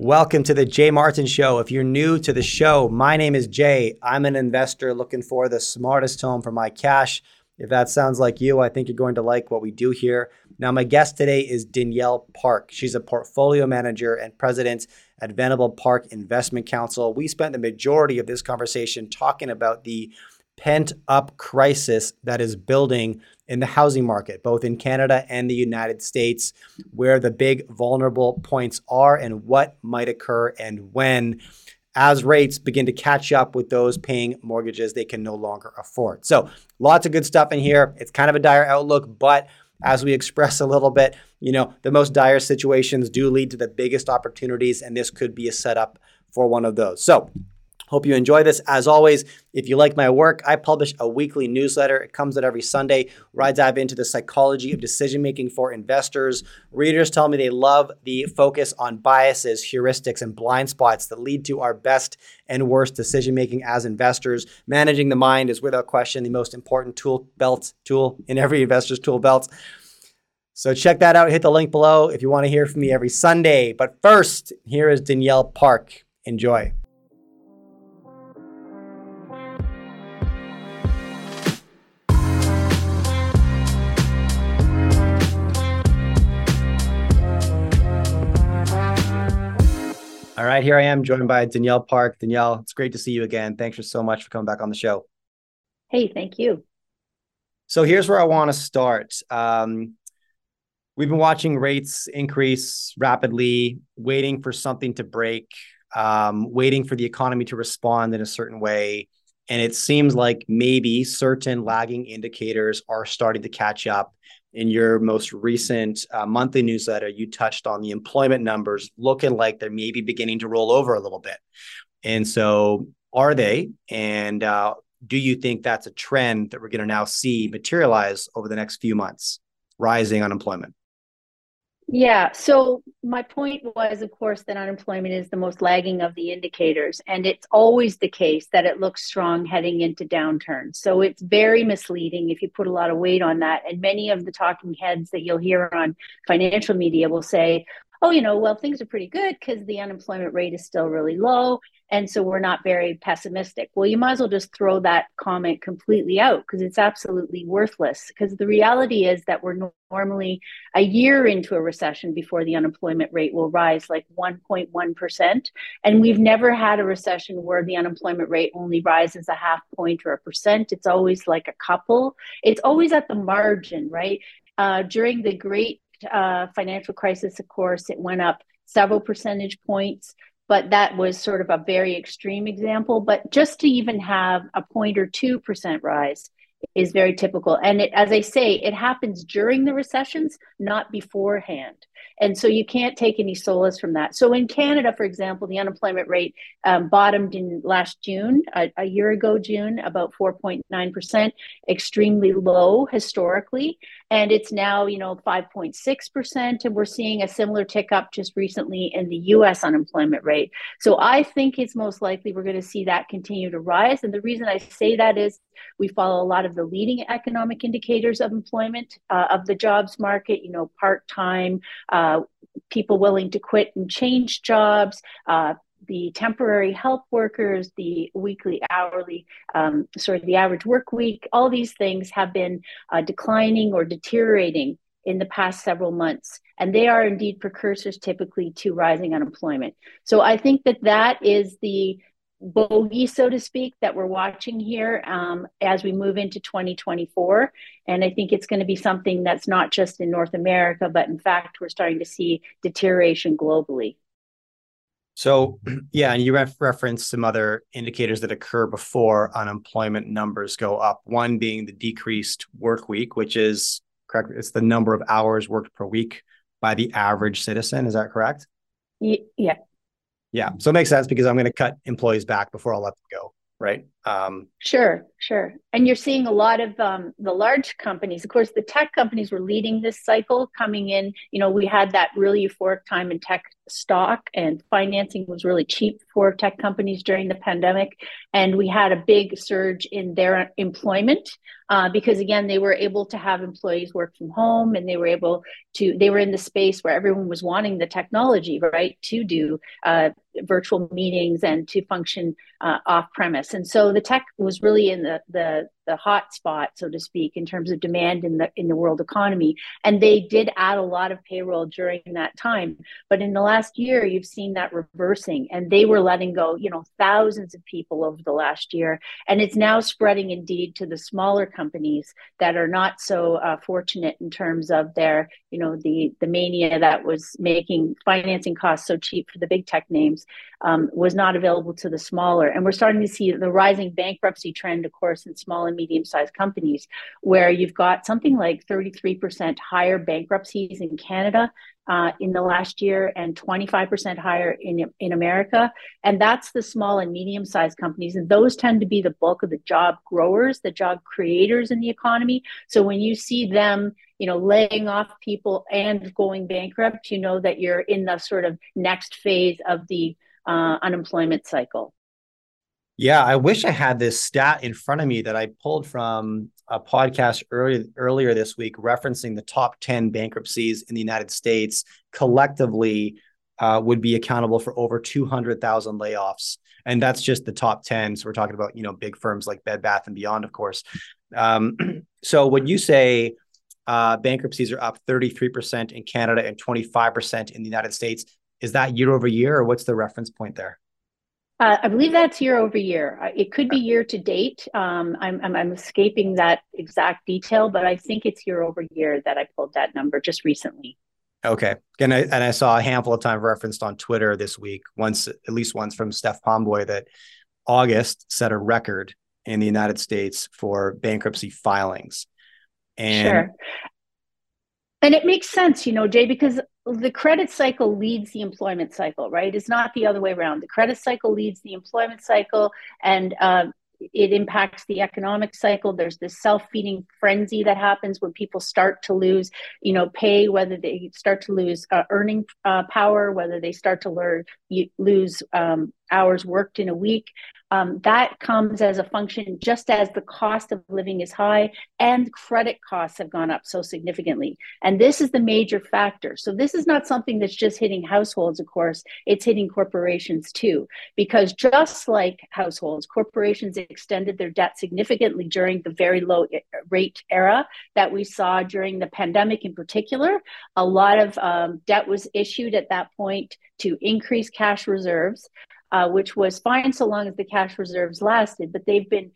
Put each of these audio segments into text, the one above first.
Welcome to the Jay Martin Show. If you're new to the show, my name is Jay. I'm an investor looking for the smartest home for my cash. If that sounds like you, I think you're going to like what we do here. Now, my guest today is Danielle Park. She's a portfolio manager and president at Venable Park Investment Counsel. We spent the majority of this conversation talking about the pent up crisis that is building in the housing market, both in Canada and the United States, where the big vulnerable points are and what might occur and when as rates begin to catch up with those paying mortgages they can no longer afford. So, lots of good stuff in here. It's kind of a dire outlook, but as we express a little bit, you know, the most dire situations do lead to the biggest opportunities, and this could be a setup for one of those. So, Hope you enjoy this. As always, if you like my work, I publish a weekly newsletter. It comes out every Sunday where I dive into the psychology of decision making for investors. Readers tell me they love the focus on biases, heuristics, and blind spots that lead to our best and worst decision making as investors. Managing the mind is without question the most important tool belt tool in every investor's tool belt. So check that out. Hit the link below if you want to hear from me every Sunday. But first, here is Danielle Park. Enjoy. Right, here I am joined by Danielle Park. Danielle, it's great to see you again. Thanks for so much for coming back on the show. Hey, thank you. So here's where I want to start. Um, we've been watching rates increase rapidly, waiting for something to break, um, waiting for the economy to respond in a certain way. And it seems like maybe certain lagging indicators are starting to catch up in your most recent uh, monthly newsletter, you touched on the employment numbers looking like they're maybe beginning to roll over a little bit. And so, are they? And uh, do you think that's a trend that we're going to now see materialize over the next few months? Rising unemployment. Yeah. So my point was, of course, that unemployment is the most lagging of the indicators. And it's always the case that it looks strong heading into downturns. So it's very misleading if you put a lot of weight on that. And many of the talking heads that you'll hear on financial media will say, oh, you know, well, things are pretty good because the unemployment rate is still really low. And so we're not very pessimistic. Well, you might as well just throw that comment completely out because it's absolutely worthless. Because the reality is that we're normally a year into a recession before the unemployment rate will rise like 1.1%. And we've never had a recession where the unemployment rate only rises a half point or a percent. It's always like a couple, it's always at the margin, right? Uh, during the great uh, financial crisis, of course, it went up several percentage points, but that was sort of a very extreme example. But just to even have a point or two percent rise is very typical. And it, as I say, it happens during the recessions, not beforehand. And so you can't take any solace from that. So in Canada, for example, the unemployment rate um, bottomed in last June, a, a year ago, June, about 4.9%, extremely low historically. And it's now, you know, 5.6%. And we're seeing a similar tick up just recently in the US unemployment rate. So I think it's most likely we're going to see that continue to rise. And the reason I say that is we follow a lot of the leading economic indicators of employment, uh, of the jobs market, you know, part time, uh, people willing to quit and change jobs, uh, the temporary help workers, the weekly, hourly, um, sort of the average work week, all these things have been uh, declining or deteriorating in the past several months. And they are indeed precursors typically to rising unemployment. So I think that that is the bogey, so to speak, that we're watching here um, as we move into 2024. And I think it's going to be something that's not just in North America, but in fact, we're starting to see deterioration globally. So, yeah, and you ref- referenced some other indicators that occur before unemployment numbers go up. One being the decreased work week, which is correct. It's the number of hours worked per week by the average citizen. Is that correct? Yeah. Yeah. So it makes sense because I'm going to cut employees back before I'll let them go. Right. Um, sure, sure. And you're seeing a lot of um, the large companies. Of course, the tech companies were leading this cycle coming in. You know, we had that really euphoric time in tech stock and financing was really cheap for tech companies during the pandemic. And we had a big surge in their employment uh, because, again, they were able to have employees work from home and they were able to, they were in the space where everyone was wanting the technology, right, to do uh, virtual meetings and to function uh, off premise. And so the tech was really in the, the, the hot spot, so to speak, in terms of demand in the, in the world economy. And they did add a lot of payroll during that time. But in the last year, you've seen that reversing and they were letting go, you know, thousands of people over the last year. And it's now spreading indeed to the smaller companies that are not so uh, fortunate in terms of their, you know, the, the mania that was making financing costs so cheap for the big tech names um, was not available to the smaller. And we're starting to see the rising bankruptcy trend, of course, in small and medium sized companies, where you've got something like 33% higher bankruptcies in Canada uh, in the last year and 25% higher in, in America. And that's the small and medium sized companies. And those tend to be the bulk of the job growers, the job creators in the economy. So when you see them, you know, laying off people and going bankrupt, you know that you're in the sort of next phase of the uh, unemployment cycle. Yeah, I wish I had this stat in front of me that I pulled from a podcast earlier earlier this week, referencing the top ten bankruptcies in the United States collectively uh, would be accountable for over two hundred thousand layoffs, and that's just the top ten. So we're talking about you know big firms like Bed Bath and Beyond, of course. Um, so when you say uh, bankruptcies are up thirty three percent in Canada and twenty five percent in the United States, is that year over year, or what's the reference point there? Uh, I believe that's year over year. It could be year to date. Um, I'm, I'm, I'm escaping that exact detail, but I think it's year over year that I pulled that number just recently. Okay, and I and I saw a handful of times referenced on Twitter this week, once at least once from Steph Pomboy that August set a record in the United States for bankruptcy filings. And sure. And it makes sense, you know, Jay, because the credit cycle leads the employment cycle, right? It's not the other way around. The credit cycle leads the employment cycle, and uh, it impacts the economic cycle. There's this self-feeding frenzy that happens when people start to lose, you know, pay, whether they start to lose uh, earning uh, power, whether they start to learn, lose um, hours worked in a week um, that comes as a function just as the cost of living is high and credit costs have gone up so significantly. And this is the major factor. So, this is not something that's just hitting households, of course, it's hitting corporations too. Because just like households, corporations extended their debt significantly during the very low rate era that we saw during the pandemic in particular. A lot of um, debt was issued at that point to increase cash reserves uh, which was fine so long as the cash reserves lasted, but they've been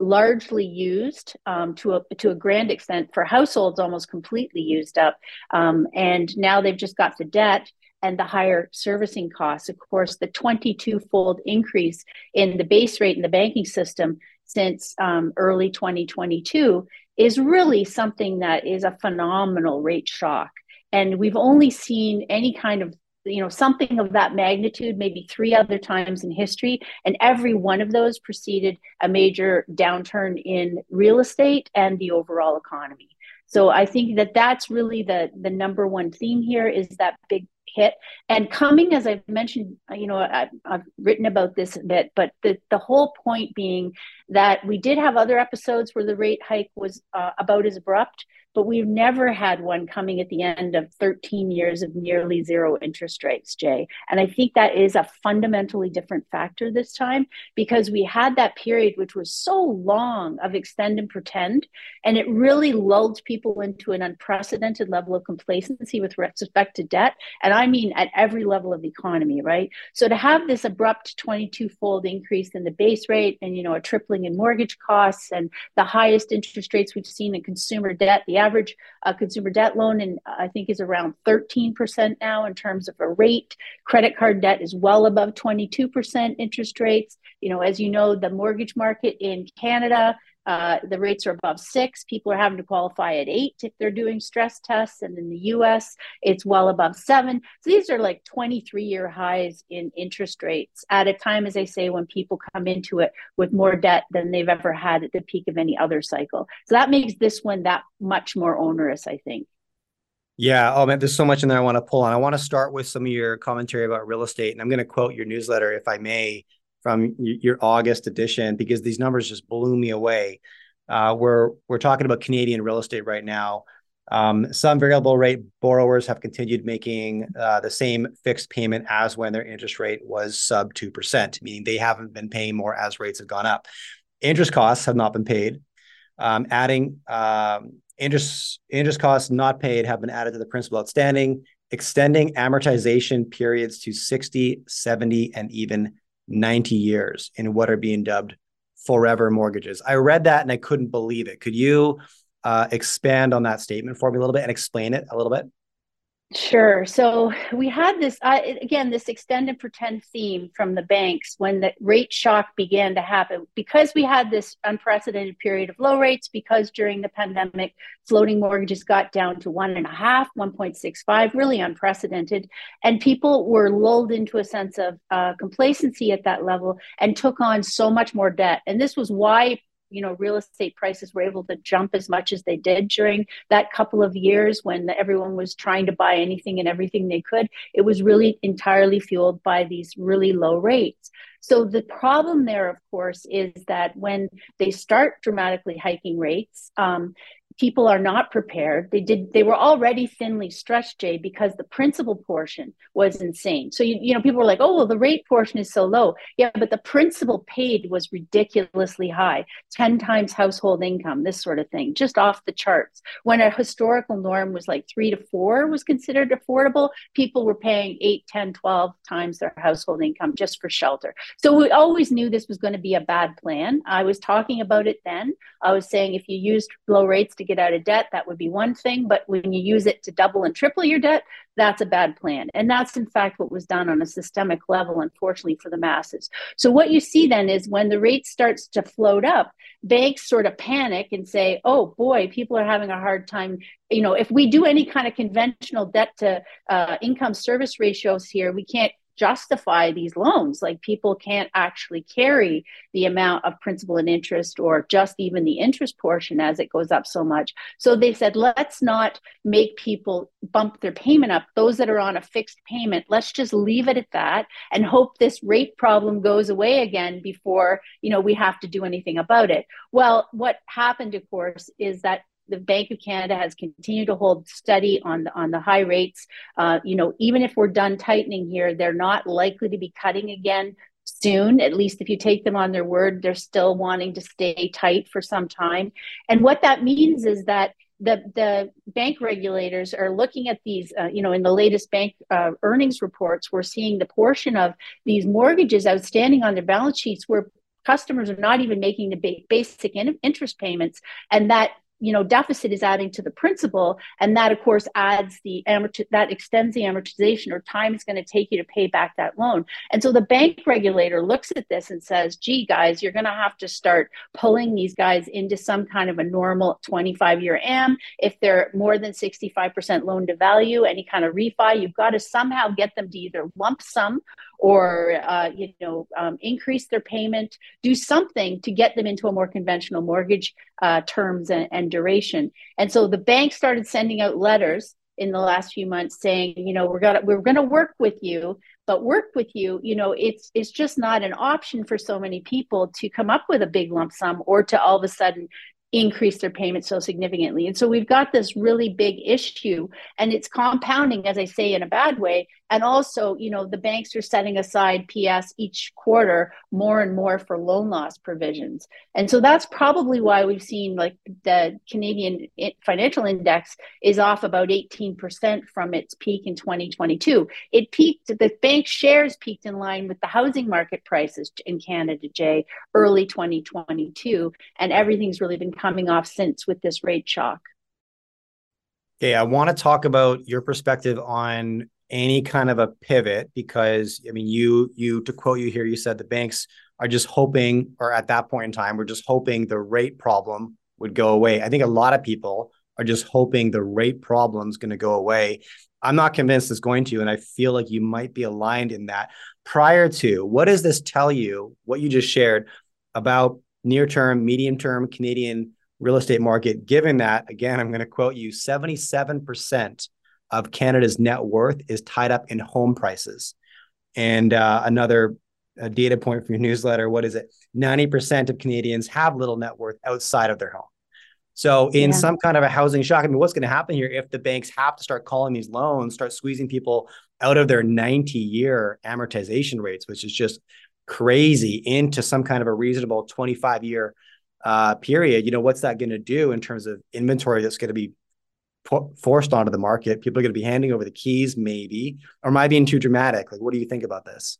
largely used um, to a to a grand extent for households, almost completely used up, um, and now they've just got the debt and the higher servicing costs. Of course, the 22-fold increase in the base rate in the banking system since um, early 2022 is really something that is a phenomenal rate shock. And we've only seen any kind of you know something of that magnitude maybe three other times in history and every one of those preceded a major downturn in real estate and the overall economy. So i think that that's really the the number one theme here is that big hit. And coming as i've mentioned you know I, have written about this a bit but the, the whole point being that we did have other episodes where the rate hike was uh, about as abrupt but we've never had one coming at the end of 13 years of nearly zero interest rates, Jay. And I think that is a fundamentally different factor this time because we had that period which was so long of extend and pretend, and it really lulled people into an unprecedented level of complacency with respect to debt. And I mean at every level of the economy, right? So to have this abrupt 22 fold increase in the base rate and, you know, a tripling in mortgage costs and the highest interest rates we've seen in consumer debt, the average uh, consumer debt loan, and I think is around 13% now in terms of a rate. Credit card debt is well above 22% interest rates. You know, as you know, the mortgage market in Canada uh, the rates are above six. People are having to qualify at eight if they're doing stress tests. And in the US, it's well above seven. So these are like 23 year highs in interest rates at a time, as I say, when people come into it with more debt than they've ever had at the peak of any other cycle. So that makes this one that much more onerous, I think. Yeah. Oh man, there's so much in there I want to pull on. I want to start with some of your commentary about real estate, and I'm going to quote your newsletter, if I may, from your August edition, because these numbers just blew me away. Uh, we're we're talking about Canadian real estate right now. Um, some variable rate borrowers have continued making uh, the same fixed payment as when their interest rate was sub 2%, meaning they haven't been paying more as rates have gone up. Interest costs have not been paid. Um, adding um, interest, interest costs not paid have been added to the principal outstanding, extending amortization periods to 60, 70, and even 90 years in what are being dubbed forever mortgages. I read that and I couldn't believe it. Could you uh, expand on that statement for me a little bit and explain it a little bit? Sure. So we had this uh, again, this extend and pretend theme from the banks when the rate shock began to happen. Because we had this unprecedented period of low rates, because during the pandemic, floating mortgages got down to one and a half, 1.65, really unprecedented. And people were lulled into a sense of uh, complacency at that level and took on so much more debt. And this was why you know real estate prices were able to jump as much as they did during that couple of years when everyone was trying to buy anything and everything they could it was really entirely fueled by these really low rates. So the problem there of course is that when they start dramatically hiking rates um, people are not prepared. They did they were already thinly stretched, Jay, because the principal portion was insane. So you, you know, people were like, oh well, the rate portion is so low. Yeah, but the principal paid was ridiculously high, 10 times household income, this sort of thing, just off the charts. When a historical norm was like three to four was considered affordable, people were paying 8, 10, 12 times their household income just for shelter. So we always knew this was going to be a bad plan. I was talking about it then. I was saying if you used low rates to get out of debt, that would be one thing. But when you use it to double and triple your debt, that's a bad plan. And that's in fact what was done on a systemic level, unfortunately, for the masses. So what you see then is when the rate starts to float up, banks sort of panic and say, oh boy, people are having a hard time. You know, if we do any kind of conventional debt to uh, income service ratios here, we can't justify these loans. Like people can't actually carry the amount of principal and interest or just even the interest portion as it goes up so much. So they said, let's not make people bump their payment up. Those that are on a fixed payment, let's just leave it at that and hope this rate problem goes away again before, you know, we have to do anything about it. Well, what happened, of course, is that the Bank of Canada has continued to hold steady on the, on the high rates. Uh, you know, even if we're done tightening here, they're not likely to be cutting again soon. At least if you take them on their word, they're still wanting to stay tight for some time. And what that means is that the the bank regulators are looking at these uh, you know in the latest bank uh, earnings reports we're seeing the portion of these mortgages outstanding on their balance sheets where customers are not even making the basic in- interest payments and that you know deficit is adding to the principal and that of course adds the amort- that extends the amortization or time it's going to take you to pay back that loan. And so the bank regulator looks at this and says gee guys you're going to have to start pulling these guys into some kind of a normal 25 year am if they're more than 65% loan to value any kind of refi you've got to somehow get them to either lump sum or uh, you know um, increase their payment do something to get them into a more conventional mortgage uh, terms and, and duration and so the bank started sending out letters in the last few months saying you know we're gonna we're gonna work with you but work with you you know it's it's just not an option for so many people to come up with a big lump sum or to all of a sudden increase their payment so significantly. And so we've got this really big issue and it's compounding, as I say, in a bad way. And also, you know, the banks are setting aside PS each quarter more and more for loan loss provisions. And so that's probably why we've seen like the Canadian financial index is off about 18% from its peak in 2022. It peaked, the bank shares peaked in line with the housing market prices in Canada, Jay, early 2022. And everything's really been coming off since with this rate shock. Okay, I want to talk about your perspective on any kind of a pivot because I mean you you to quote you here you said the banks are just hoping or at that point in time we're just hoping the rate problem would go away. I think a lot of people are just hoping the rate problem is going to go away. I'm not convinced it's going to and I feel like you might be aligned in that. Prior to, what does this tell you what you just shared about near term, medium term Canadian real estate market, given that, again, I'm going to quote you 77% of Canada's net worth is tied up in home prices. And uh, another uh, data point from your newsletter, what is it? 90% of Canadians have little net worth outside of their home. So, in yeah. some kind of a housing shock, I mean, what's going to happen here if the banks have to start calling these loans, start squeezing people out of their 90 year amortization rates, which is just crazy, into some kind of a reasonable 25 year uh, period? You know, what's that going to do in terms of inventory that's going to be forced onto the market? People are going to be handing over the keys, maybe. Or am I being too dramatic? Like, what do you think about this?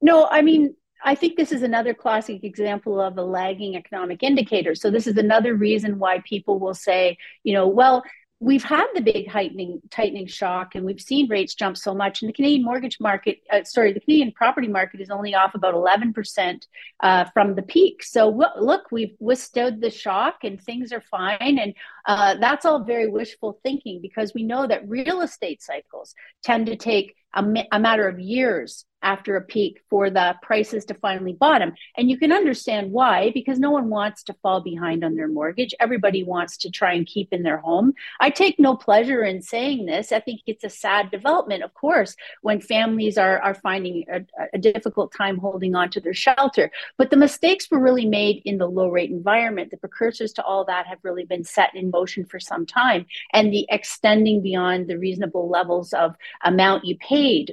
No, I mean, I think this is another classic example of a lagging economic indicator. So this is another reason why people will say, you know, well, we've had the big heightening tightening shock and we've seen rates jump so much. And the canadian mortgage market uh, sorry the canadian property market is only off about 11% uh, from the peak. So look we've withstood the shock and things are fine. And uh, that's all very wishful thinking because we know that real estate cycles tend to take a, a matter of years after a peak for the prices to finally bottom. And you can understand why, because no one wants to fall behind on their mortgage. Everybody wants to try and keep in their home. I take no pleasure in saying this. I think it's a sad development, of course, when families are, are finding a, a difficult time holding on to their shelter. But the mistakes were really made in the low rate environment. The precursors to all that have really been set in motion for some time. And the extending beyond the reasonable levels of amount you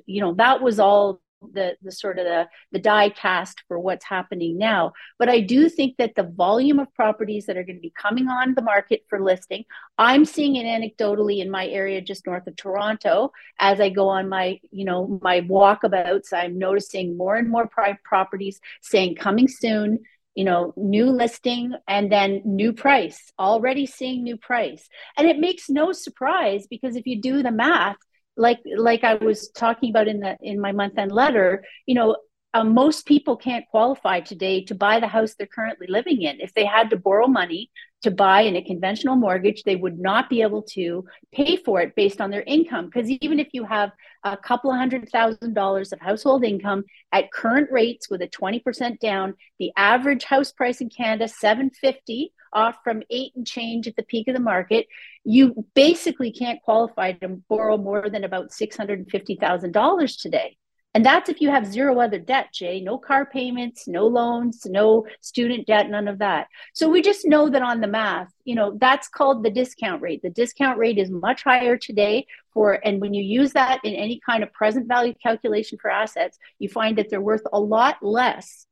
you know, that was all the the sort of the the die cast for what's happening now. But i do think that the volume of properties that are going to be coming on the market for listing i'm seeing it anecdotally in my area just north of toronto. As i go on my you know my walkabouts i'm noticing more and more properties saying coming soon you know new listing and then new price already seeing new price. And it makes no surprise because if you do the math like like I was talking about in the in my month end letter, you know, uh, most people can't qualify today to buy the house they're currently living in. If they had to borrow money to buy in a conventional mortgage, they would not be able to pay for it based on their income. Because even if you have a couple of hundred thousand dollars of household income at current rates with a 20% down, the average house price in Canada, 750 off from eight and change at the peak of the market, you basically can't qualify to borrow more than about $650,000 today. And that's if you have zero other debt, Jay, no car payments, no loans, no student debt, none of that. So we just know that on the math, you know, that's called the discount rate. The discount rate is much higher today for, and when you use that in any kind of present value calculation for assets, you find that they're worth a lot less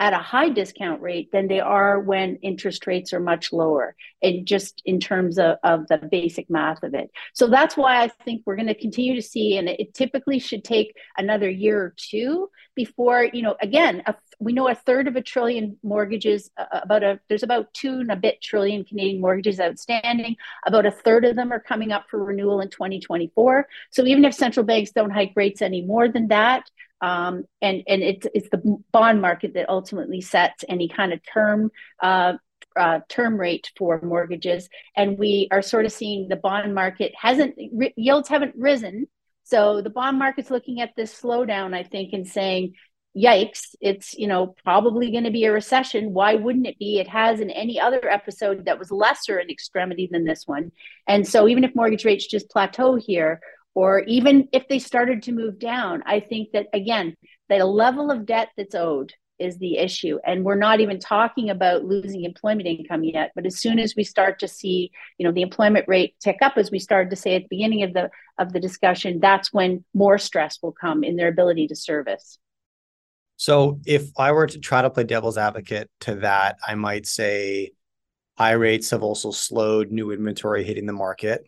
at a high discount rate than they are when interest rates are much lower and just in terms of, of the basic math of it. So that's why i think we're going to continue to see and it typically should take another year or two before you know again a, we know a third of a trillion mortgages about a there's about two and a bit trillion canadian mortgages outstanding. About a third of them are coming up for renewal in 2024 so even if central banks don't hike rates any more than that um, and and it's it's the bond market that ultimately sets any kind of term uh, uh, term rate for mortgages, and we are sort of seeing the bond market hasn't yields haven't risen, so the bond market's looking at this slowdown, I think, and saying, "Yikes! It's you know probably going to be a recession. Why wouldn't it be? It has in any other episode that was lesser in extremity than this one, and so even if mortgage rates just plateau here." Or even if they started to move down, I think that again, the level of debt that's owed is the issue. And we're not even talking about losing employment income yet. But as soon as we start to see, you know, the employment rate tick up, as we started to say at the beginning of the of the discussion, that's when more stress will come in their ability to service. So if I were to try to play devil's advocate to that, I might say high rates have also slowed new inventory hitting the market.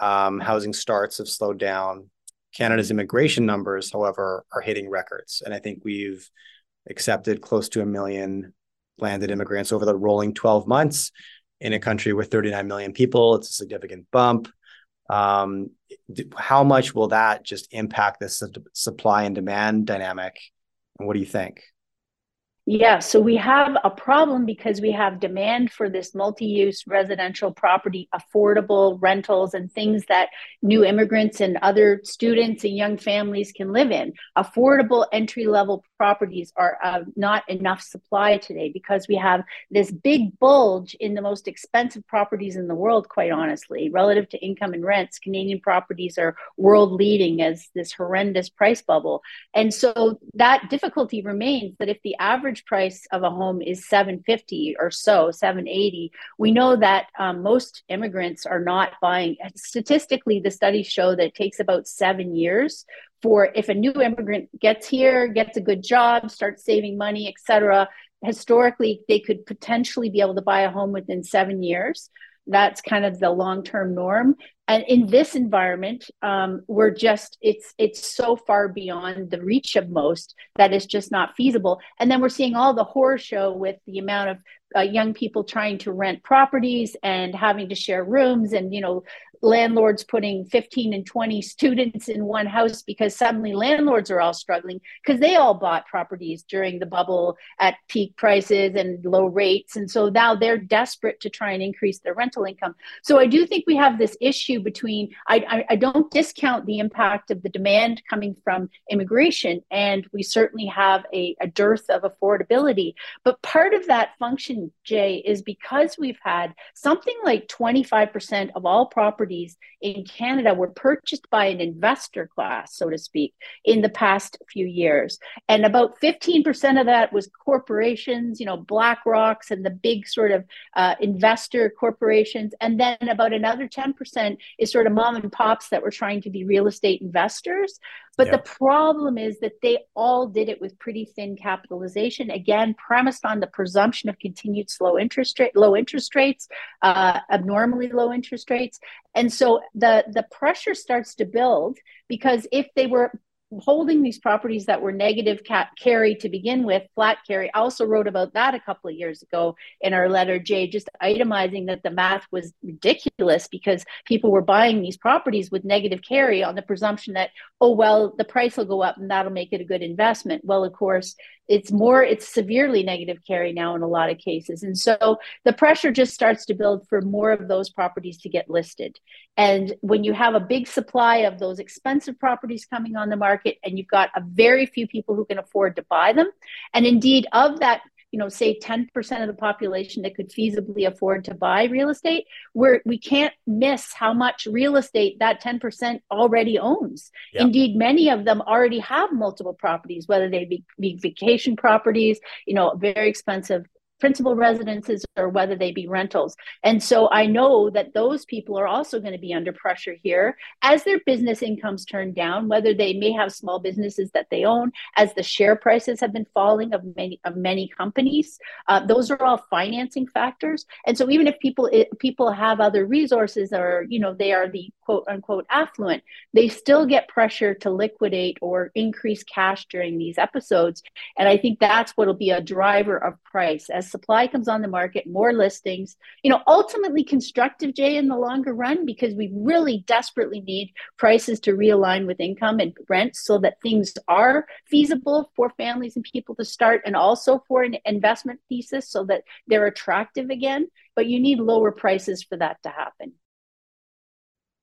Um, housing starts have slowed down. Canada's immigration numbers, however, are hitting records. And I think we've accepted close to a million landed immigrants over the rolling 12 months in a country with 39 million people. It's a significant bump. Um, how much will that just impact the su- supply and demand dynamic? And what do you think? Yeah, so we have a problem because we have demand for this multi use residential property, affordable rentals, and things that new immigrants and other students and young families can live in. Affordable entry level properties are uh, not enough supply today because we have this big bulge in the most expensive properties in the world, quite honestly, relative to income and rents. Canadian properties are world leading as this horrendous price bubble. And so that difficulty remains that if the average price of a home is 750 or so 780 we know that um, most immigrants are not buying statistically the studies show that it takes about seven years for if a new immigrant gets here gets a good job starts saving money etc historically they could potentially be able to buy a home within seven years. That's kind of the long-term norm. And in this environment um, we're just it's it's so far beyond the reach of most that it's just not feasible. And then we're seeing all the horror show with the amount of uh, young people trying to rent properties and having to share rooms and you know landlords putting 15 and 20 students in one house because suddenly landlords are all struggling because they all bought properties during the bubble at peak prices and low rates. And so now they're desperate to try and increase their rental income. So i do think we have this issue between i, I, I don't discount the impact of the demand coming from immigration and we certainly have a, a dearth of affordability. But part of that function jay is because we've had something like 25% of all property properties in Canada were purchased by an investor class, so to speak, in the past few years. And about 15% of that was corporations, you know, BlackRocks and the big sort of uh, investor corporations. And then about another 10% is sort of mom and pops that were trying to be real estate investors. But the problem is that they all did it with pretty thin capitalization, again, premised on the presumption of continued slow interest rate, low interest rates, uh, abnormally low interest rates. And so the, the pressure starts to build because if they were holding these properties that were negative carry to begin with, flat carry. I also wrote about that a couple of years ago in our letter, Jay, just itemizing that the math was ridiculous because people were buying these properties with negative carry on the presumption that, oh, well, the price will go up and that'll make it a good investment. Well, of course, it's more it's severely negative carry now in a lot of cases and so the pressure just starts to build for more of those properties to get listed and when you have a big supply of those expensive properties coming on the market and you've got a very few people who can afford to buy them and indeed of that you know say 10% of the population that could feasibly afford to buy real estate where we can't miss how much real estate that 10% already owns yeah. indeed many of them already have multiple properties whether they be, be vacation properties you know very expensive principal residences or whether they be rentals. And so I know that those people are also going to be under pressure here as their business incomes turn down, whether they may have small businesses that they own, as the share prices have been falling of many of many companies. Uh, those are all financing factors. And so even if people it, people have other resources or you know they are the quote unquote affluent, they still get pressure to liquidate or increase cash during these episodes. And I think that's what'll be a driver of price as supply comes on the market, more listings, you know, ultimately constructive, Jay, in the longer run, because we really desperately need prices to realign with income and rents so that things are feasible for families and people to start and also for an investment thesis so that they're attractive again. But you need lower prices for that to happen.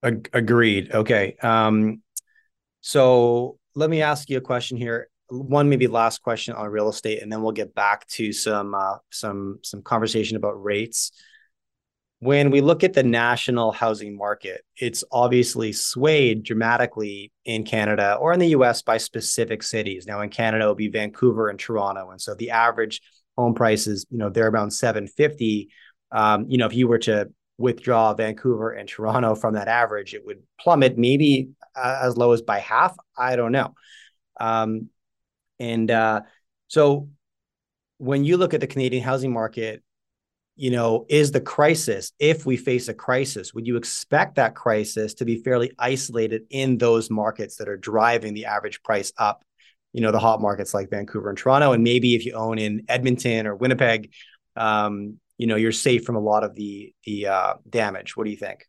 Agreed. Okay. Um, so let me ask you a question here one maybe last question on real estate, and then we'll get back to some uh, some some conversation about rates. When we look at the national housing market, it's obviously swayed dramatically in Canada or in the US by specific cities. Now in Canada, it'll be Vancouver and Toronto. And so the average home prices, you know, they're around 750. Um, you know, if you were to withdraw Vancouver and Toronto from that average, it would plummet maybe uh, as low as by half. I don't know. Um, and uh, so when you look at the Canadian housing market, you know, is the crisis, if we face a crisis, would you expect that crisis to be fairly isolated in those markets that are driving the average price up? You know, the hot markets like Vancouver and Toronto. And maybe if you own in Edmonton or Winnipeg, um, you know, you're safe from a lot of the the uh, damage. What do you think?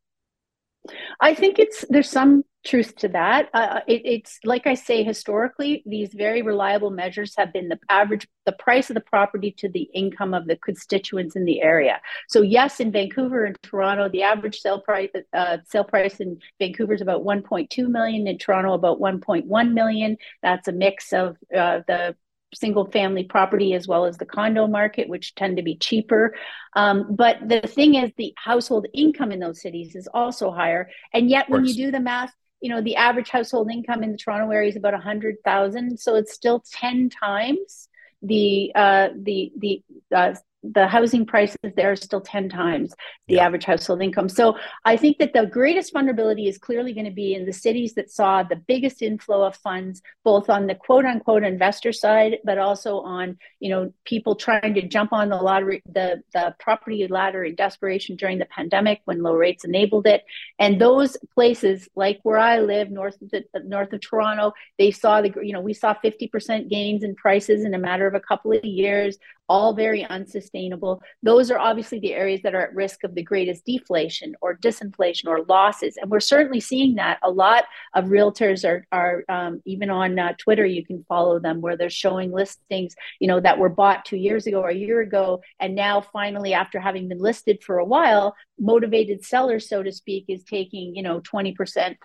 I think it's there's some truth to that. Uh, it, it's like I say, historically, these very reliable measures have been the average, the price of the property to the income of the constituents in the area. So yes, in Vancouver and Toronto, the average sale price uh, sale price in Vancouver is about 1.2 million. In Toronto, about 1.1 million. That's a mix of uh, the single family property as well as the condo market, which tend to be cheaper. Um, but the thing is, the household income in those cities is also higher. And yet, when you do the math, you know, the average household income in the Toronto area is about 100,000. So it's still 10 times the uh, the the uh, the housing prices there are still 10 times the yeah. average household income. So I think that the greatest vulnerability is clearly going to be in the cities that saw the biggest inflow of funds, both on the quote unquote investor side, but also on, you know, people trying to jump on the lottery, the, the property ladder in desperation during the pandemic when low rates enabled it. And those places like where I live, north of the north of Toronto, they saw the, you know, we saw 50% gains in prices in a matter of a couple of years all very unsustainable. Those are obviously the areas that are at risk of the greatest deflation or disinflation or losses. And we're certainly seeing that. A lot of realtors are, are um, even on uh, Twitter, you can follow them where they're showing listings, you know, that were bought two years ago or a year ago. And now finally, after having been listed for a while, motivated sellers, so to speak, is taking, you know, 20%, 30%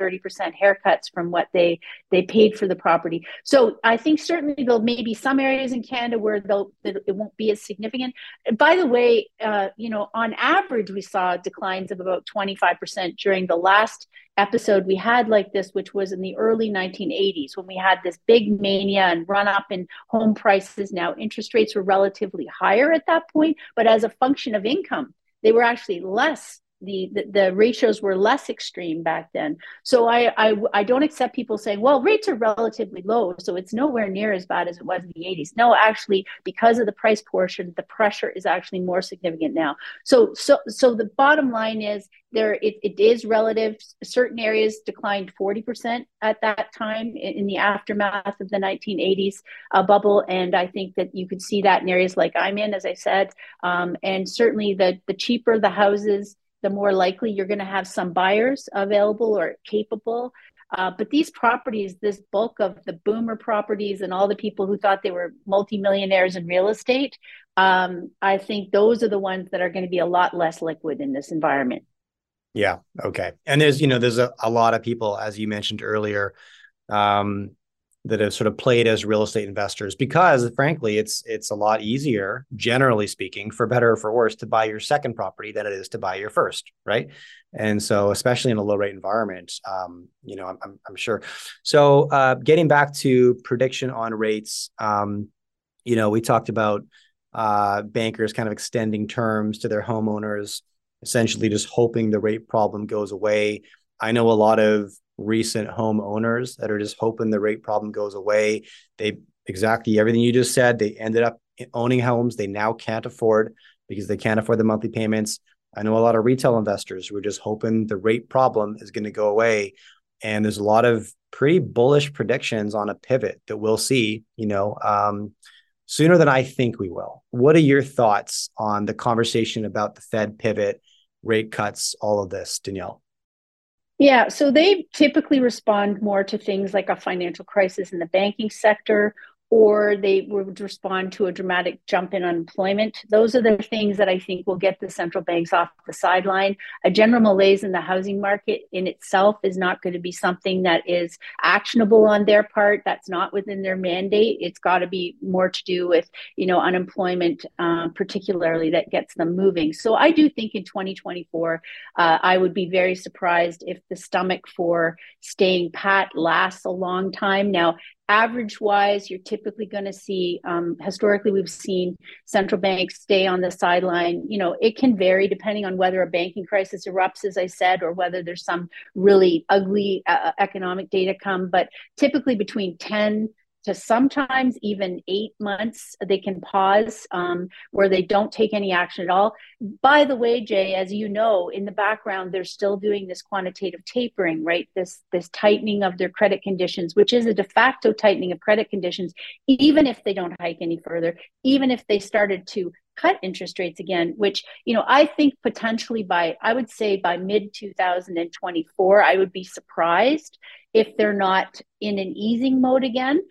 haircuts from what they, they paid for the property. So I think certainly there'll maybe some areas in Canada where they'll, it won't be as significant. By the way, uh, you know, on average, we saw declines of about 25% during the last episode we had like this, which was in the early 1980s when we had this big mania and run up in home prices. Now, interest rates were relatively higher at that point, but as a function of income, they were actually less the, the, the ratios were less extreme back then. So I, I I don't accept people saying, well, rates are relatively low, so it's nowhere near as bad as it was in the 80s. No, actually, because of the price portion, the pressure is actually more significant now. So so so the bottom line is there it, it is relative. Certain areas declined 40% at that time in, in the aftermath of the 1980s uh, bubble, and I think that you could see that in areas like I'm in, as I said, um, and certainly the the cheaper the houses the more likely you're going to have some buyers available or capable. Uh, but these properties, this bulk of the boomer properties and all the people who thought they were multimillionaires in real estate, um, I think those are the ones that are going to be a lot less liquid in this environment. Yeah. Okay. And there's, you know, there's a, a lot of people, as you mentioned earlier, um, that have sort of played as real estate investors because frankly it's it's a lot easier generally speaking for better or for worse to buy your second property than it is to buy your first right? And so especially in a low rate environment um, you know I'm, I'm, sure. So uh, getting back to prediction on rates um, you know we talked about uh, bankers kind of extending terms to their homeowners essentially just hoping the rate problem goes away i know a lot of recent homeowners that are just hoping the rate problem goes away. They exactly everything you just said. They ended up owning homes they now can't afford because they can't afford the monthly payments. I know a lot of retail investors who are just hoping the rate problem is going to go away. And there's a lot of pretty bullish predictions on a pivot that we'll see, you know, um, sooner than I think we will. What are your thoughts on the conversation about the Fed pivot, rate cuts, all of this, Danielle? Yeah, so they typically respond more to things like a financial crisis in the banking sector or they would respond to a dramatic jump in unemployment. Those are the things that I think will get the central banks off the sideline. A general malaise in the housing market in itself is not going to be something that is actionable on their part. That's not within their mandate. It's got to be more to do with, you know, unemployment, um, particularly that gets them moving. So I do think in 2024, uh, I would be very surprised if the stomach for staying pat lasts a long time. Now, average wise, you're typically going to see, um, historically, we've seen central banks stay on the sideline. You know, it can vary depending on whether a banking crisis erupts, as I said, or whether there's some really ugly uh, economic data come. But typically between 10 to sometimes even eight months they can pause um, where they don't take any action at all by the way jay as you know in the background they're still doing this quantitative tapering right this this tightening of their credit conditions which is a de facto tightening of credit conditions even if they don't hike any further even if they started to cut interest rates again, which, you know, I think potentially by, I would say by mid 2024, I would be surprised if they're not in an easing mode again.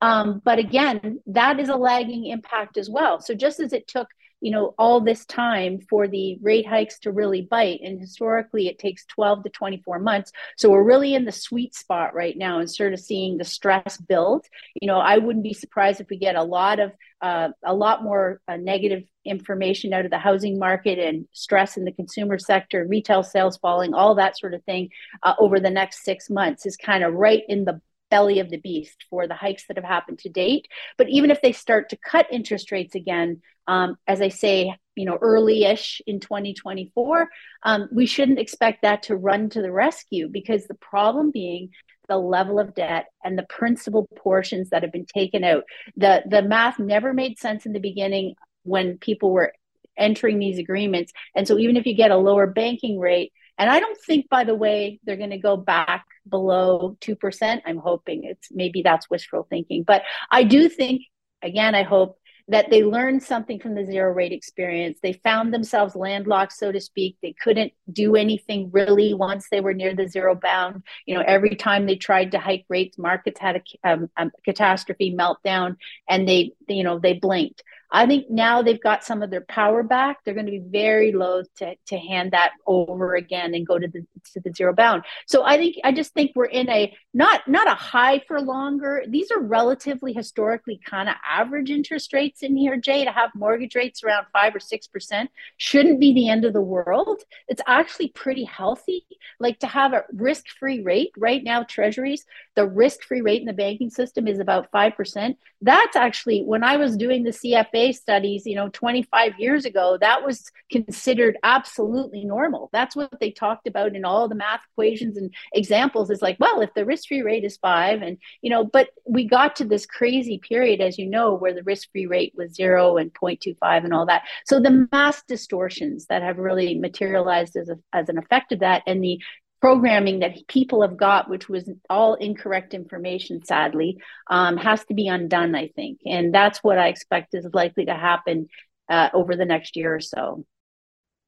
Um, but again, that is a lagging impact as well. So just as it took you know all this time for the rate hikes to really bite and historically it takes 12 to 24 months. So we're really in the sweet spot right now and sort of seeing the stress build. You know i wouldn't be surprised if we get a lot of uh, a lot more uh, negative information out of the housing market and stress in the consumer sector retail sales falling all that sort of thing uh, over the next six months is kind of right in the belly of the beast for the hikes that have happened to date. But even if they start to cut interest rates again, um, as I say, you know, early-ish in 2024, um, we shouldn't expect that to run to the rescue because the problem being the level of debt and the principal portions that have been taken out. The the math never made sense in the beginning when people were entering these agreements. And so even if you get a lower banking rate, and I don't think, by the way, they're going to go back below 2%. I'm hoping it's maybe that's wishful thinking. But I do think, again, I hope that they learned something from the zero rate experience. They found themselves landlocked, so to speak. They couldn't do anything really once they were near the zero bound. You know, every time they tried to hike rates, markets had a, um, a catastrophe meltdown and they, you know, they blinked. I think now they've got some of their power back. They're going to be very loath to, to hand that over again and go to the to the zero bound. So I think I just think we're in a not not a high for longer. These are relatively historically kind of average interest rates in here, Jay. To have mortgage rates around five or six percent shouldn't be the end of the world. It's actually pretty healthy. Like to have a risk free rate right now, treasuries, the risk free rate in the banking system is about five percent. That's actually when I was doing the CFA studies, you know, 25 years ago, that was considered absolutely normal. That's what they talked about in all the math equations and examples is like, well, if the risk free rate is five, and, you know, but we got to this crazy period, as you know, where the risk free rate was zero and 0.25 and all that. So the mass distortions that have really materialized as, a, as an effect of that and the programming that people have got, which was all incorrect information, sadly, um, has to be undone, I think. And that's what I expect is likely to happen uh, over the next year or so.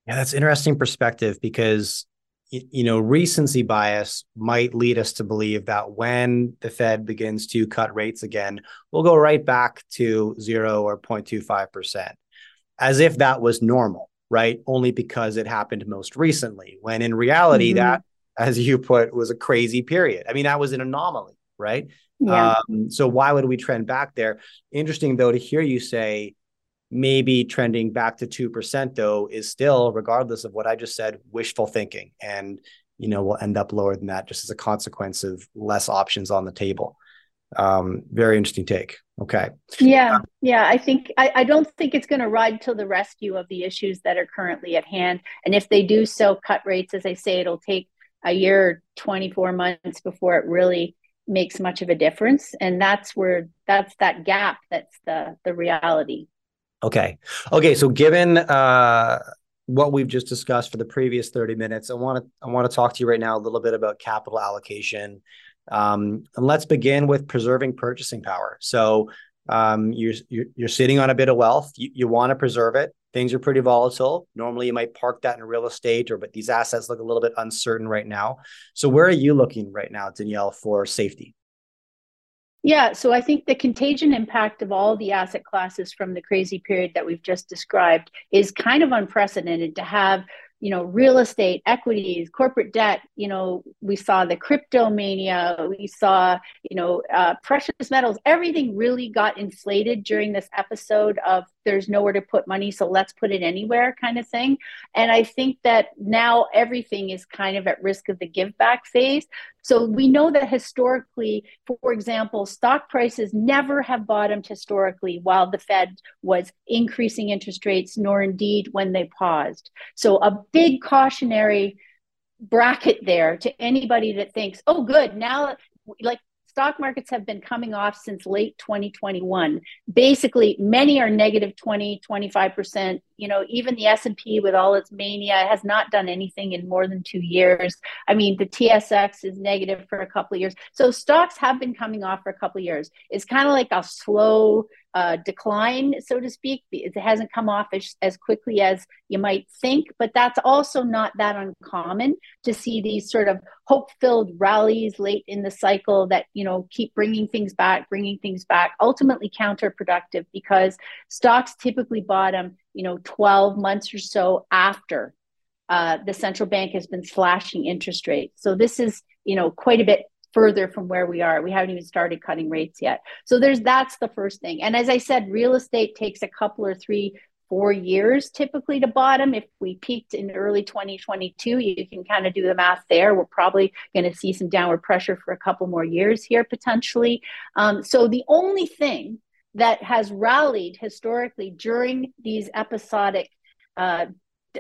Yeah, that's interesting perspective because you know recency bias might lead us to believe that when the Fed begins to cut rates again, we'll go right back to zero or 0.25 percent, as if that was normal, right? Only because it happened most recently. When in reality, mm-hmm. that as you put, was a crazy period. I mean, that was an anomaly, right? Yeah. Um, so why would we trend back there? Interesting though to hear you say maybe trending back to 2% though is still regardless of what I just said wishful thinking and you know we'll end up lower than that just as a consequence of less options on the table. Um, very interesting take. Okay. Yeah, yeah. I think I, I don't think it's going to ride to the rescue of the issues that are currently at hand. And if they do so, cut rates, as I say, it'll take a year 24 months before it really makes much of a difference. And that's where that's that gap that's the the reality. Okay. Okay so given uh what we've just discussed for the previous 30 minutes i want to i want to talk to you right now a little bit about capital allocation. Um, and let's begin with preserving purchasing power. So um, you're, you're, you're sitting on a bit of wealth you, you want to preserve it things are pretty volatile. Normally, you might park that in real estate, or but these assets look a little bit uncertain right now. So, where are you looking right now, Danielle, for safety? Yeah, so I think the contagion impact of all the asset classes from the crazy period that we've just described is kind of unprecedented to have you know real estate equities corporate debt you know we saw the crypto mania we saw you know uh, precious metals everything really got inflated during this episode of there's nowhere to put money so let's put it anywhere kind of thing. And i think that now everything is kind of at risk of the give back phase. So we know that historically for example stock prices never have bottomed historically while the fed was increasing interest rates nor indeed when they paused. So a big cautionary bracket there to anybody that thinks oh good now like stock markets have been coming off since late 2021. Basically, many are negative 20, 25%, You know, even the S&P with all its mania has not done anything in more than 2 years. I mean, the TSX is negative for a couple of years. So stocks have been coming off for a couple of years. It's kind of like a slow uh, decline, so to speak. It hasn't come off as, as quickly as you might think, but that's also not that uncommon to see these sort of hope-filled rallies late in the cycle that you know keep bringing things back, bringing things back. Ultimately counterproductive because stocks typically bottom, you know, 12 months or so after uh, the central bank has been slashing interest rates. So this is you know quite a bit further from where we are. We haven't even started cutting rates yet. So there's that's the first thing. And as I said, real estate takes a couple or three four years typically to bottom. If we peaked in early 2022, you can kind of do the math there. We're probably going to see some downward pressure for a couple more years here potentially. Um, so the only thing that has rallied historically during these episodic uh,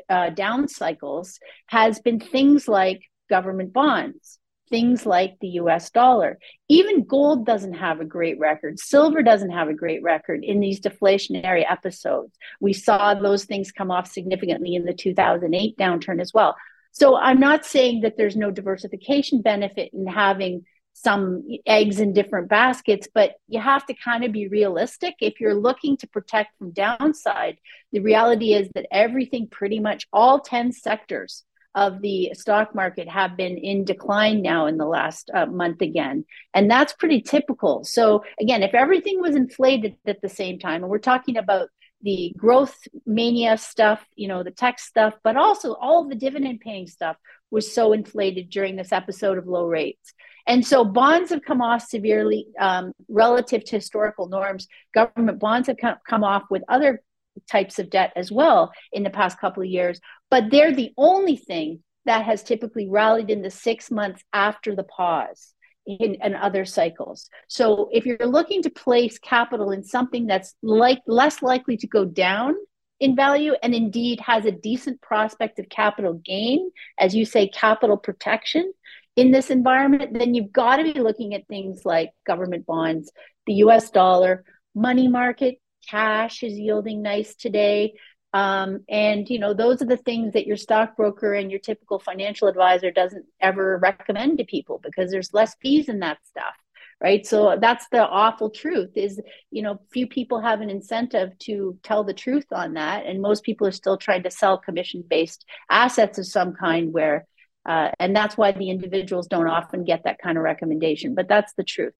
uh, down cycles has been things like government bonds things like the US dollar. Even gold doesn't have a great record. Silver doesn't have a great record in these deflationary episodes. We saw those things come off significantly in the 2008 downturn as well. So I'm not saying that there's no diversification benefit in having some eggs in different baskets, but you have to kind of be realistic. If you're looking to protect from downside, the reality is that everything pretty much all 10 sectors of the stock market have been in decline now in the last uh, month again. And that's pretty typical. So, again, if everything was inflated at the same time, and we're talking about the growth mania stuff, you know, the tech stuff, but also all the dividend paying stuff was so inflated during this episode of low rates. And so bonds have come off severely um, relative to historical norms. Government bonds have come, off with other types of debt as well in the past couple of years, but they're the only thing that has typically rallied in the six months after the pause in, in other cycles. So if you're looking to place capital in something that's like less likely to go down in value and indeed has a decent prospect of capital gain, as you say, capital protection in this environment, then you've got to be looking at things like government bonds, the US dollar, money market, cash is yielding nice today. Um, and you know those are the things that your stockbroker and your typical financial advisor doesn't ever recommend to people because there's less fees in that stuff right so that's the awful truth is you know few people have an incentive to tell the truth on that and most people are still trying to sell commission based assets of some kind where uh, and that's why the individuals don't often get that kind of recommendation but that's the truth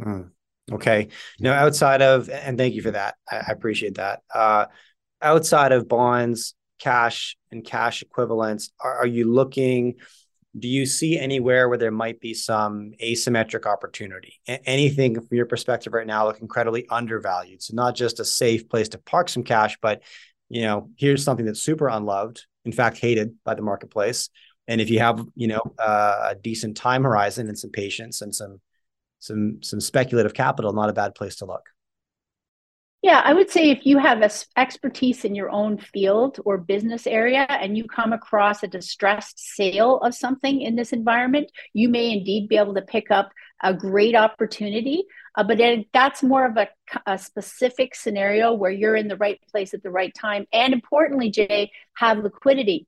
mm. Okay. Now, outside of, and thank you for that. I, I appreciate that. Uh, outside of bonds, cash, and cash equivalents, are, are you looking? Do you see anywhere where there might be some asymmetric opportunity? A- anything from your perspective right now look incredibly undervalued. So not just a safe place to park some cash, but you know, here's something that's super unloved, in fact, hated by the marketplace. And if you have, you know, uh, a decent time horizon and some patience and some some some speculative capital, not a bad place to look. Yeah, I would say if you have a expertise in your own field or business area and you come across a distressed sale of something in this environment, you may indeed be able to pick up a great opportunity. Uh, but that's more of a, a, specific scenario where you're in the right place at the right time. And importantly, Jay, have liquidity.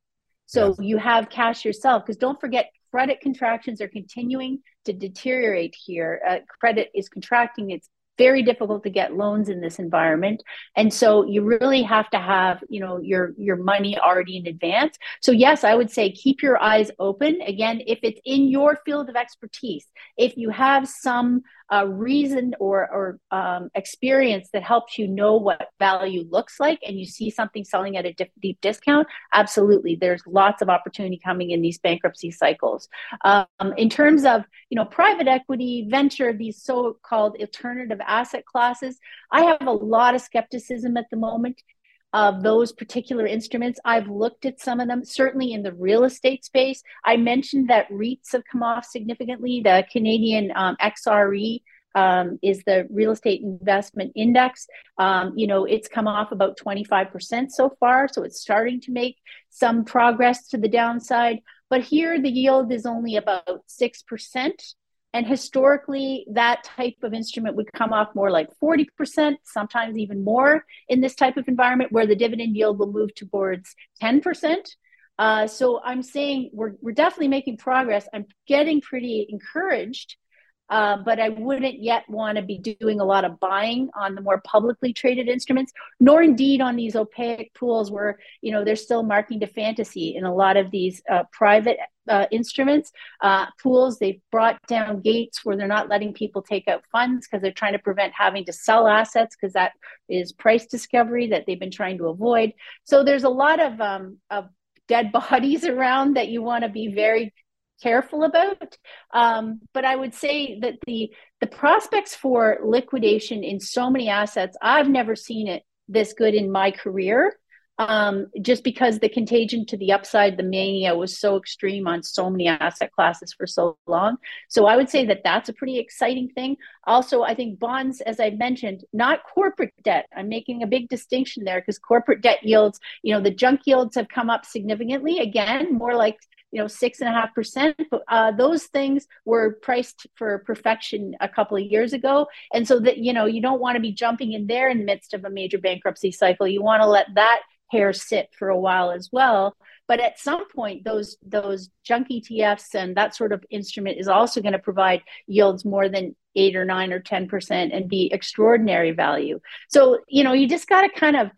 So yes. you have cash yourself. Because don't forget, credit contractions are continuing to deteriorate here. Uh, credit is contracting. It's very difficult to get loans in this environment and so you really have to have you know your your money already in advance so yes i would say keep your eyes open again if it's in your field of expertise if you have some a reason or, or um, experience that helps you know what value looks like and you see something selling at a deep, deep discount, absolutely. There's lots of opportunity coming in these bankruptcy cycles. Um, in terms of, you know, private equity, venture, these so-called alternative asset classes, I have a lot of skepticism at the moment of those particular instruments. I've looked at some of them, certainly in the real estate space. I mentioned that REITs have come off significantly. The Canadian um, XRE um, is the real estate investment index. Um, you know, it's come off about 25% so far, so it's starting to make some progress to the downside. But here, the yield is only about 6%. And historically, that type of instrument would come off more like 40%, sometimes even more in this type of environment where the dividend yield will move towards 10%. Uh, so I'm saying we're, we're definitely making progress. I'm getting pretty encouraged uh, but I wouldn't yet want to be doing a lot of buying on the more publicly traded instruments, nor indeed on these opaque pools where you know they're still marking to fantasy in a lot of these uh, private uh, instruments uh, pools. They've brought down gates where they're not letting people take out funds because they're trying to prevent having to sell assets because that is price discovery that they've been trying to avoid. So there's a lot of um, of dead bodies around that you want to be very careful about. Um, but I would say that the the prospects for liquidation in so many assets, I've never seen it this good in my career. Um, just because the contagion to the upside, the mania was so extreme on so many asset classes for so long. So I would say that that's a pretty exciting thing. Also, I think bonds, as I mentioned, not corporate debt. I'm making a big distinction there because corporate debt yields, you know, the junk yields have come up significantly. Again, more like you know six and a half percent uh, those things were priced for perfection a couple of years ago. And so that you know you don't want to be jumping in there in the midst of a major bankruptcy cycle. You want to let that hair sit for a while as well. But at some point those those junk etfs and that sort of instrument is also going to provide yields more than eight or nine or ten percent and be extraordinary value. So you know you just got to kind of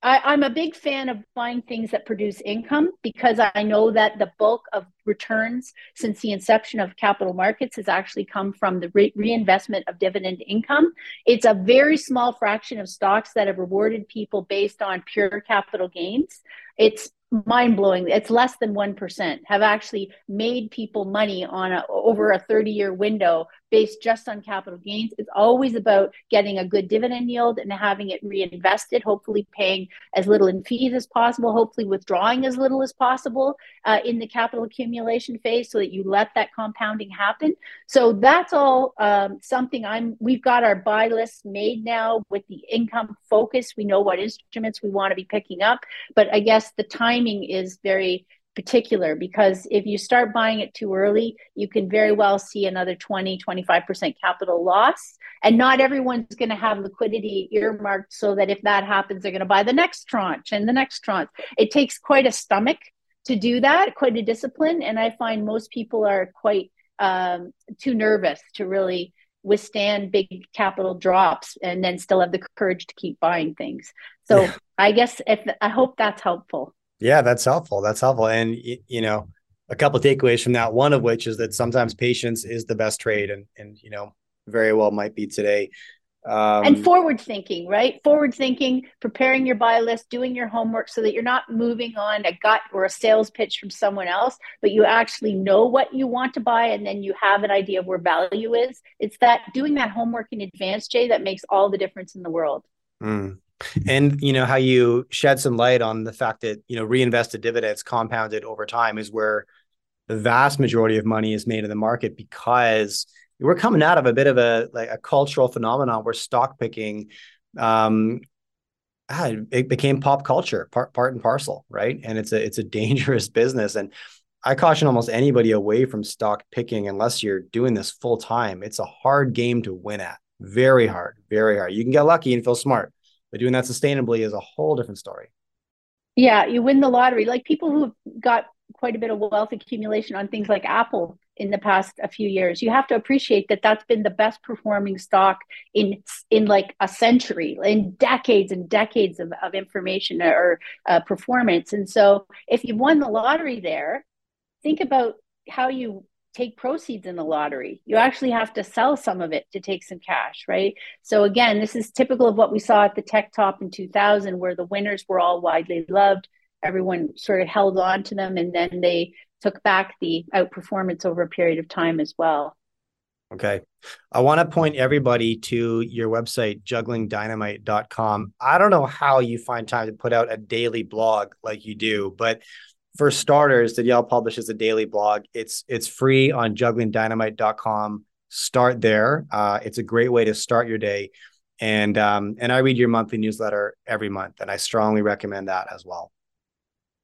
I, am a big fan of buying things that produce income because I know that the bulk of returns since the inception of capital markets has actually come from the re- reinvestment of dividend income. It's a very small fraction of stocks that have rewarded people based on pure capital gains. It's mind blowing. It's less than 1% have actually made people money on a, over a 30 year window based just on capital gains. It's always about getting a good dividend yield and having it reinvested, hopefully paying as little in fees as possible, hopefully withdrawing as little as possible uh, in the capital accumulation phase so that you let that compounding happen. So that's all um, something I'm, we've got our buy list made now with the income focus. We know what instruments we want to be picking up, but I guess the timing is very particular because if you start buying it too early, you can very well see another 20, 25% capital loss. And not everyone's going to have liquidity earmarked so that if that happens, they're going to buy the next tranche and the next tranche. It takes quite a stomach to do that, quite a discipline. And I find most people are quite um, too nervous to really withstand big capital drops and then still have the courage to keep buying things. So yeah. I guess if I hope that's helpful. Yeah, that's helpful. That's helpful. And you know, a couple takeaways from that. One of which is that sometimes patience is the best trade, and and you know, very well might be today. Um, and forward thinking, right? Forward thinking, preparing your buy list, doing your homework so that you're not moving on a gut or a sales pitch from someone else, but you actually know what you want to buy and then you have an idea of where value is. It's that doing that homework in advance, Jay, that makes all the difference in the world. Mm and you know how you shed some light on the fact that you know reinvested dividends compounded over time is where the vast majority of money is made in the market because we're coming out of a bit of a like a cultural phenomenon where stock picking um ah, it became pop culture part part and parcel right? And it's a it's a dangerous business. And i caution almost anybody away from stock picking unless you're doing this full time. It's a hard game to win at. Very hard very hard. You can get lucky and feel smart but doing that sustainably is a whole different story. Yeah, you win the lottery. Like people who have got quite a bit of wealth accumulation on things like Apple in the past a few years. You have to appreciate that that's been the best performing stock in in like a century, in decades and decades of, of information or uh, performance. And so, if you won the lottery there, think about how you take proceeds in the lottery. You actually have to sell some of it to take some cash, right? So again, this is typical of what we saw at the tech top in 2000 where the winners were all widely loved. Everyone sort of held on to them and then they took back the outperformance over a period of time as well. Okay. I want to point everybody to your website, jugglingdynamite.com. I don't know how you find time to put out a daily blog like you do, but for starters, Danielle publishes a daily blog. It's it's free on jugglingdynamite.com. Start there. Uh, it's a great way to start your day. And um, and I read your monthly newsletter every month, and I strongly recommend that as well.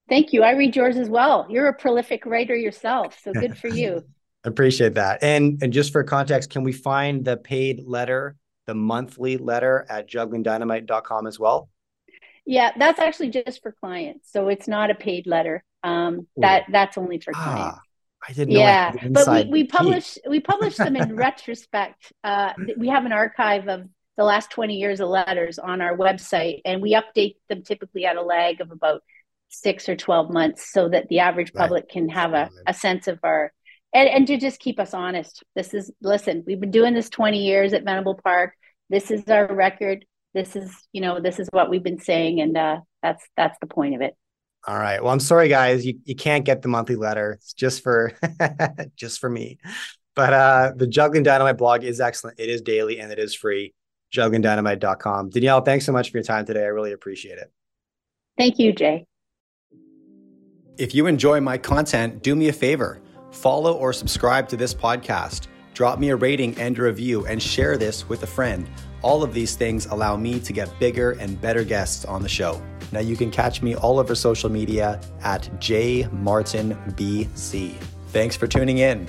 Thank you. I read yours as well. You're a prolific writer yourself, so good for you. Appreciate that. And and just for context, can we find the paid letter, the monthly letter at jugglingdynamite.com as well? Yeah, that's actually just for clients. So it's not a paid letter. Um, that that's only for clients. Ah, I didn't know. Yeah, but we, we publish we publish them in retrospect. Uh, we have an archive of the last 20 years of letters on our website, and we update them typically at a lag of about six or 12 months so that the average public right. can have a, a sense of our and, and to just keep us honest. This is listen, we've been doing this 20 years at Venable Park. This is our record. This is, you know, this is what we've been saying, and uh, that's that's the point of it. All right. Well, I'm sorry, guys. You you can't get the monthly letter. It's just for just for me. But uh, the Juggling Dynamite blog is excellent. It is daily and it is free. JugglingDynamite.com. Danielle, thanks so much for your time today. I really appreciate it. Thank you, Jay. If you enjoy my content, do me a favor follow or subscribe to this podcast. Drop me a rating and a review and share this with a friend. All of these things allow me to get bigger and better guests on the show. Now you can catch me all over social media at jmartinbc. Thanks for tuning in.